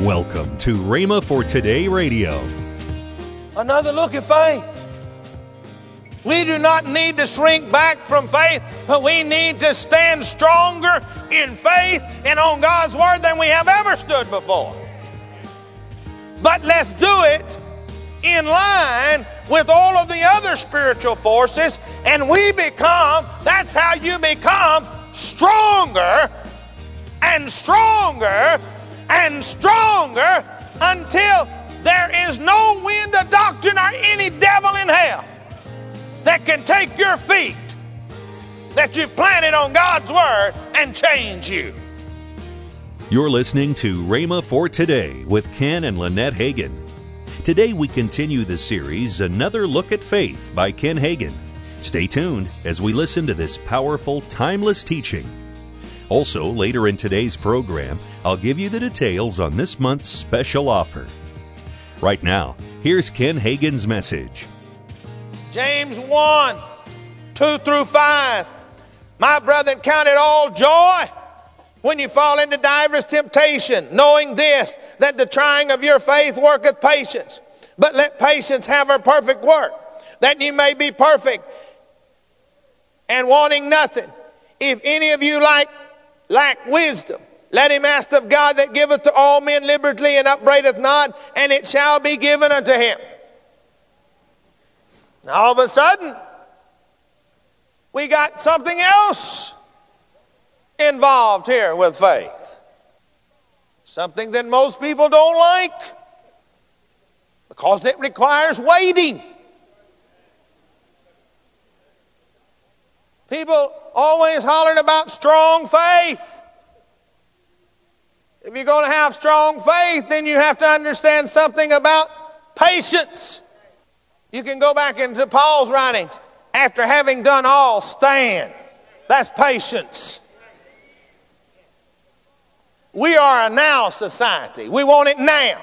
Welcome to Rhema for Today Radio. Another look at faith. We do not need to shrink back from faith, but we need to stand stronger in faith and on God's Word than we have ever stood before. But let's do it in line with all of the other spiritual forces, and we become, that's how you become stronger and stronger and stronger until there is no wind of doctrine or any devil in hell that can take your feet that you've planted on God's Word and change you. You're listening to Rhema for Today with Ken and Lynette Hagin. Today we continue the series Another Look at Faith by Ken Hagin. Stay tuned as we listen to this powerful, timeless teaching. Also, later in today's program, I'll give you the details on this month's special offer. Right now, here's Ken Hagin's message. James 1 2 through 5. My brethren, count it all joy when you fall into divers temptation, knowing this, that the trying of your faith worketh patience. But let patience have her perfect work, that you may be perfect and wanting nothing. If any of you like lack wisdom, let him ask of God that giveth to all men liberally and upbraideth not, and it shall be given unto him. Now, all of a sudden, we got something else involved here with faith. Something that most people don't like because it requires waiting. People always hollering about strong faith. If you're going to have strong faith, then you have to understand something about patience. You can go back into Paul's writings. After having done all, stand. That's patience. We are a now society. We want it now.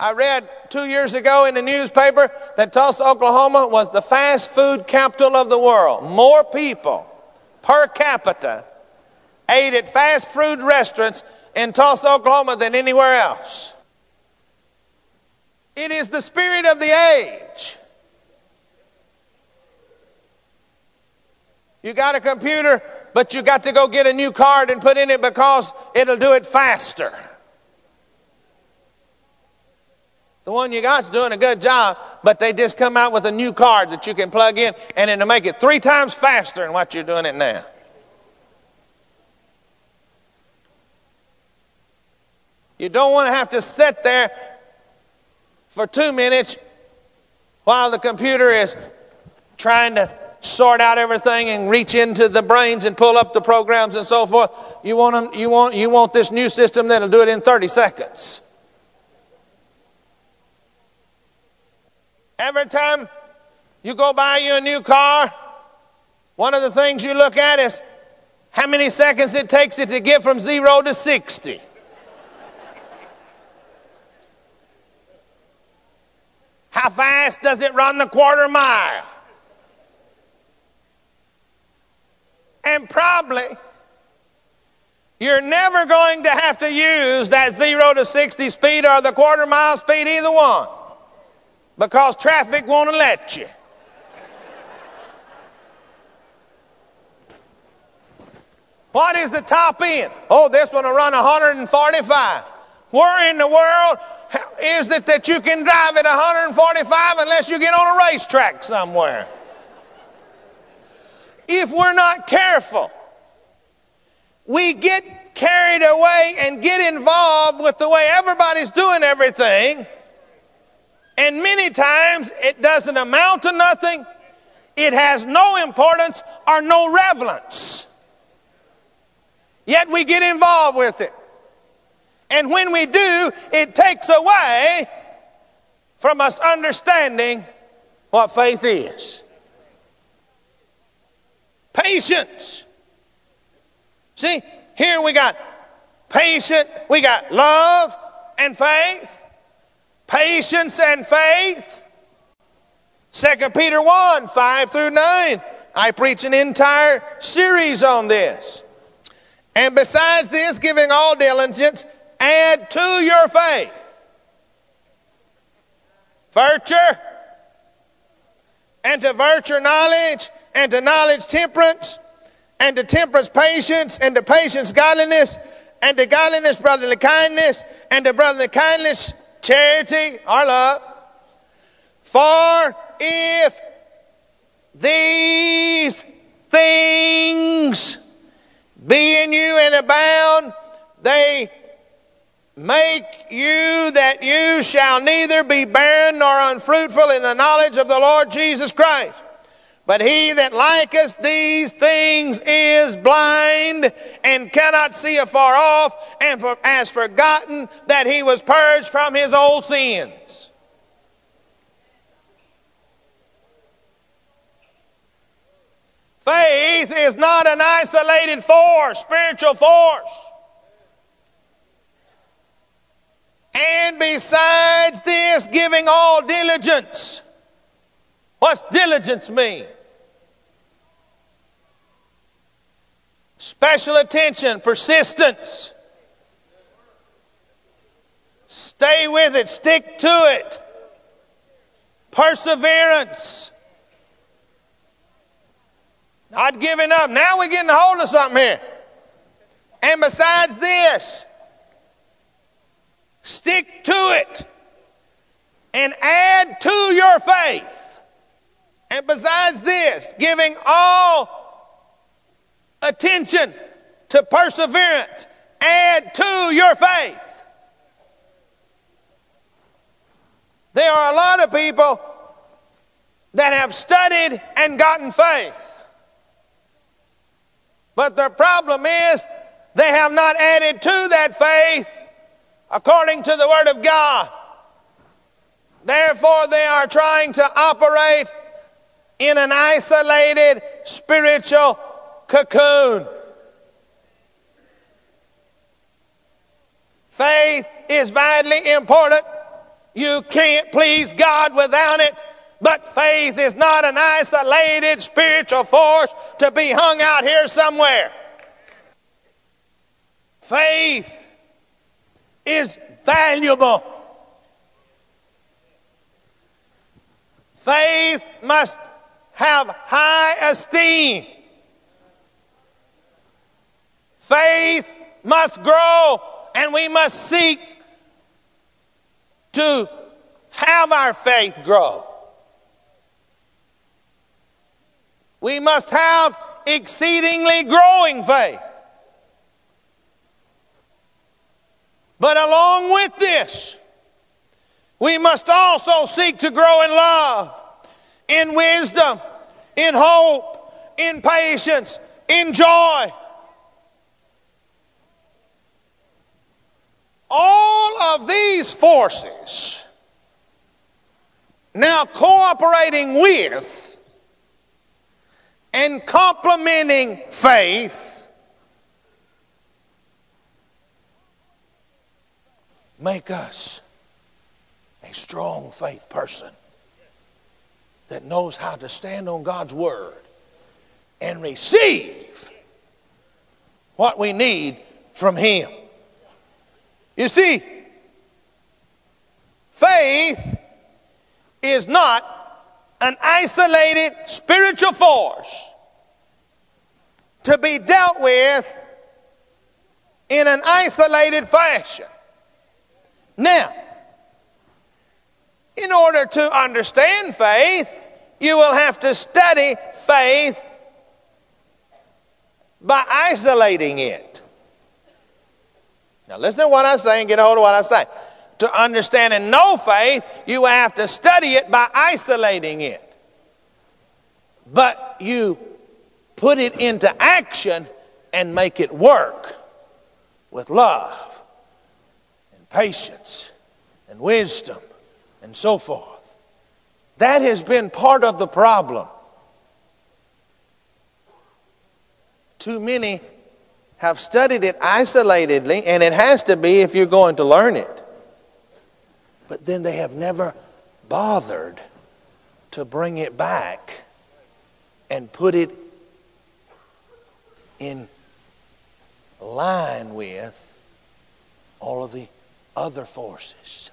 I read two years ago in the newspaper that Tulsa, Oklahoma was the fast food capital of the world. More people per capita ate at fast food restaurants in Tulsa, Oklahoma than anywhere else. It is the spirit of the age. You got a computer, but you got to go get a new card and put in it because it'll do it faster. The one you got's doing a good job, but they just come out with a new card that you can plug in and it'll make it three times faster than what you're doing it now. You don't want to have to sit there for two minutes while the computer is trying to sort out everything and reach into the brains and pull up the programs and so forth. You want them, you want you want this new system that'll do it in 30 seconds. Every time you go buy you a new car, one of the things you look at is how many seconds it takes it to get from 0 to 60. How fast does it run the quarter mile? And probably you're never going to have to use that 0 to 60 speed or the quarter mile speed, either one, because traffic won't let you. What is the top end? Oh, this one will run 145. Where in the world is it that you can drive at 145 unless you get on a racetrack somewhere? If we're not careful, we get carried away and get involved with the way everybody's doing everything. And many times it doesn't amount to nothing, it has no importance or no relevance. Yet we get involved with it. And when we do, it takes away from us understanding what faith is. Patience. See, here we got patient, we got love and faith, patience and faith. 2 Peter 1 5 through 9. I preach an entire series on this. And besides this, giving all diligence, add to your faith virtue, and to virtue knowledge, and to knowledge temperance, and to temperance patience, and to patience godliness, and to godliness brotherly kindness, and to brotherly kindness charity our love. For if these things be in you and abound, they make you that you shall neither be barren nor unfruitful in the knowledge of the Lord Jesus Christ. But he that liketh these things is blind and cannot see afar off, and for, has forgotten that he was purged from his old sins. Faith is not an isolated force, spiritual force. And besides this, giving all diligence. What's diligence mean? Special attention, persistence. Stay with it, stick to it. Perseverance. Not giving up. Now we're getting a hold of something here. And besides this, Stick to it and add to your faith. And besides this, giving all attention to perseverance, add to your faith. There are a lot of people that have studied and gotten faith. But their problem is they have not added to that faith according to the Word of God. Therefore, they are trying to operate in an isolated spiritual cocoon. Faith is vitally important. You can't please God without it. But faith is not an isolated spiritual force to be hung out here somewhere. Faith is valuable. Faith must have high esteem. Faith must grow, and we must seek to have our faith grow. We must have exceedingly growing faith. But along with this, we must also seek to grow in love, in wisdom, in hope, in patience, in joy. All of these forces now cooperating with and complementing faith make us a strong faith person that knows how to stand on God's word and receive what we need from Him. You see, faith is not an isolated spiritual force to be dealt with in an isolated fashion. Now, in order to understand faith, you will have to study faith by isolating it. Now, listen to what I say and get a hold of what I say. To understand and know faith, you have to study it by isolating it. But you put it into action and make it work with love and patience and wisdom and so forth. That has been part of the problem. Too many have studied it isolatedly, and it has to be if you're going to learn it. But then they have never bothered to bring it back and put it in line with all of the other forces.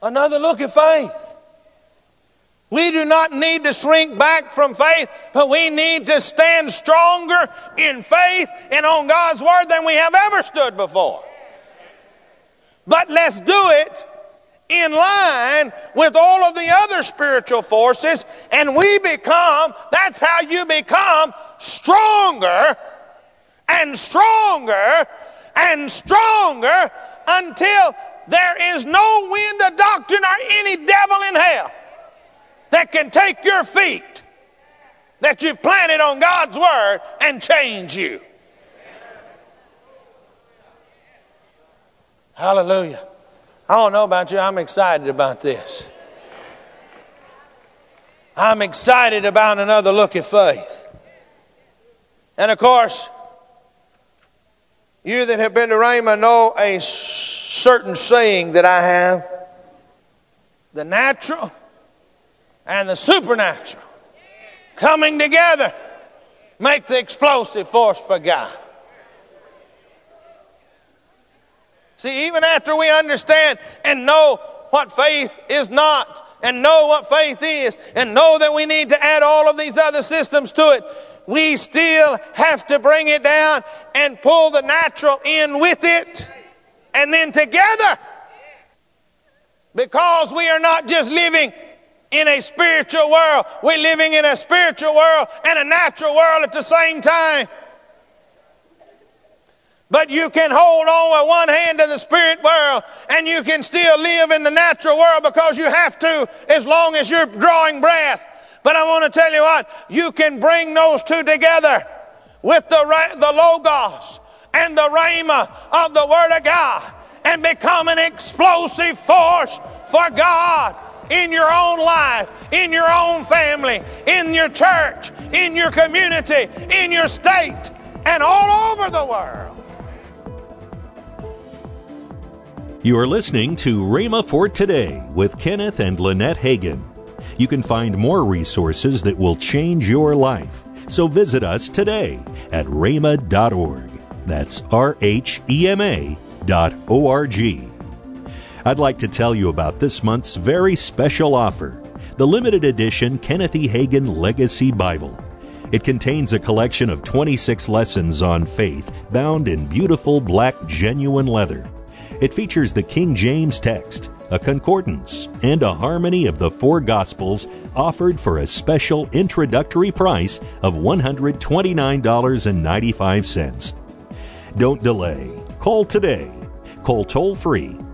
Another look at faith. We do not need to shrink back from faith, but we need to stand stronger in faith and on God's Word than we have ever stood before. But let's do it in line with all of the other spiritual forces, and we become, that's how you become stronger and stronger and stronger until there is no wind of doctrine or any devil in hell that can take your feet that you've planted on God's Word and change you. Hallelujah. I don't know about you, I'm excited about this. I'm excited about another look at faith. And of course, you that have been to Rhema know a certain saying that I have the natural and the supernatural coming together make the explosive force for God. See, even after we understand and know what faith is not, and know what faith is, and know that we need to add all of these other systems to it, we still have to bring it down and pull the natural in with it, and then together. Because we are not just living in a spiritual world, we're living in a spiritual world and a natural world at the same time. But you can hold on with one hand to the spirit world and you can still live in the natural world because you have to as long as you're drawing breath. But I want to tell you what, you can bring those two together with the, the Logos and the Rhema of the Word of God and become an explosive force for God in your own life, in your own family, in your church, in your community, in your state, and all over the world. You are listening to Rhema for Today with Kenneth and Lynette Hagin. You can find more resources that will change your life. So visit us today at rhema.org. That's R H E M A dot O R G. I'd like to tell you about this month's very special offer the limited edition Kenneth E. Hagin Legacy Bible. It contains a collection of 26 lessons on faith bound in beautiful black genuine leather. It features the King James text, a concordance, and a harmony of the four Gospels offered for a special introductory price of $129.95. Don't delay. Call today. Call toll free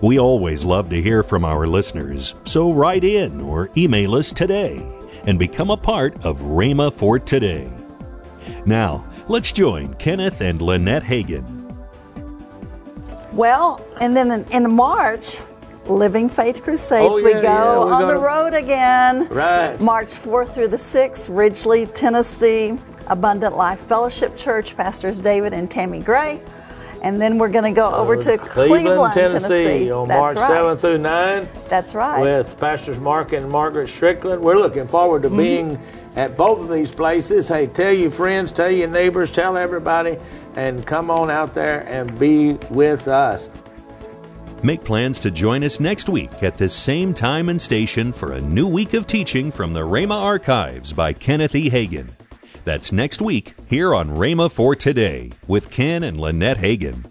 We always love to hear from our listeners, so write in or email us today and become a part of Rhema for Today. Now, let's join Kenneth and Lynette Hagin well, and then in, in March, Living Faith Crusades, oh, yeah, we go yeah, on gonna... the road again. Right. March 4th through the 6th, Ridgely, Tennessee, Abundant Life Fellowship Church, Pastors David and Tammy Gray. And then we're going to go over to Cleveland, Cleveland Tennessee, Tennessee, on That's March right. 7 through 9. That's right. With Pastors Mark and Margaret Strickland. We're looking forward to mm-hmm. being at both of these places. Hey, tell your friends, tell your neighbors, tell everybody, and come on out there and be with us. Make plans to join us next week at this same time and station for a new week of teaching from the Rhema Archives by Kenneth E. Hagin. That's next week here on Rhema for Today with Ken and Lynette Hagin.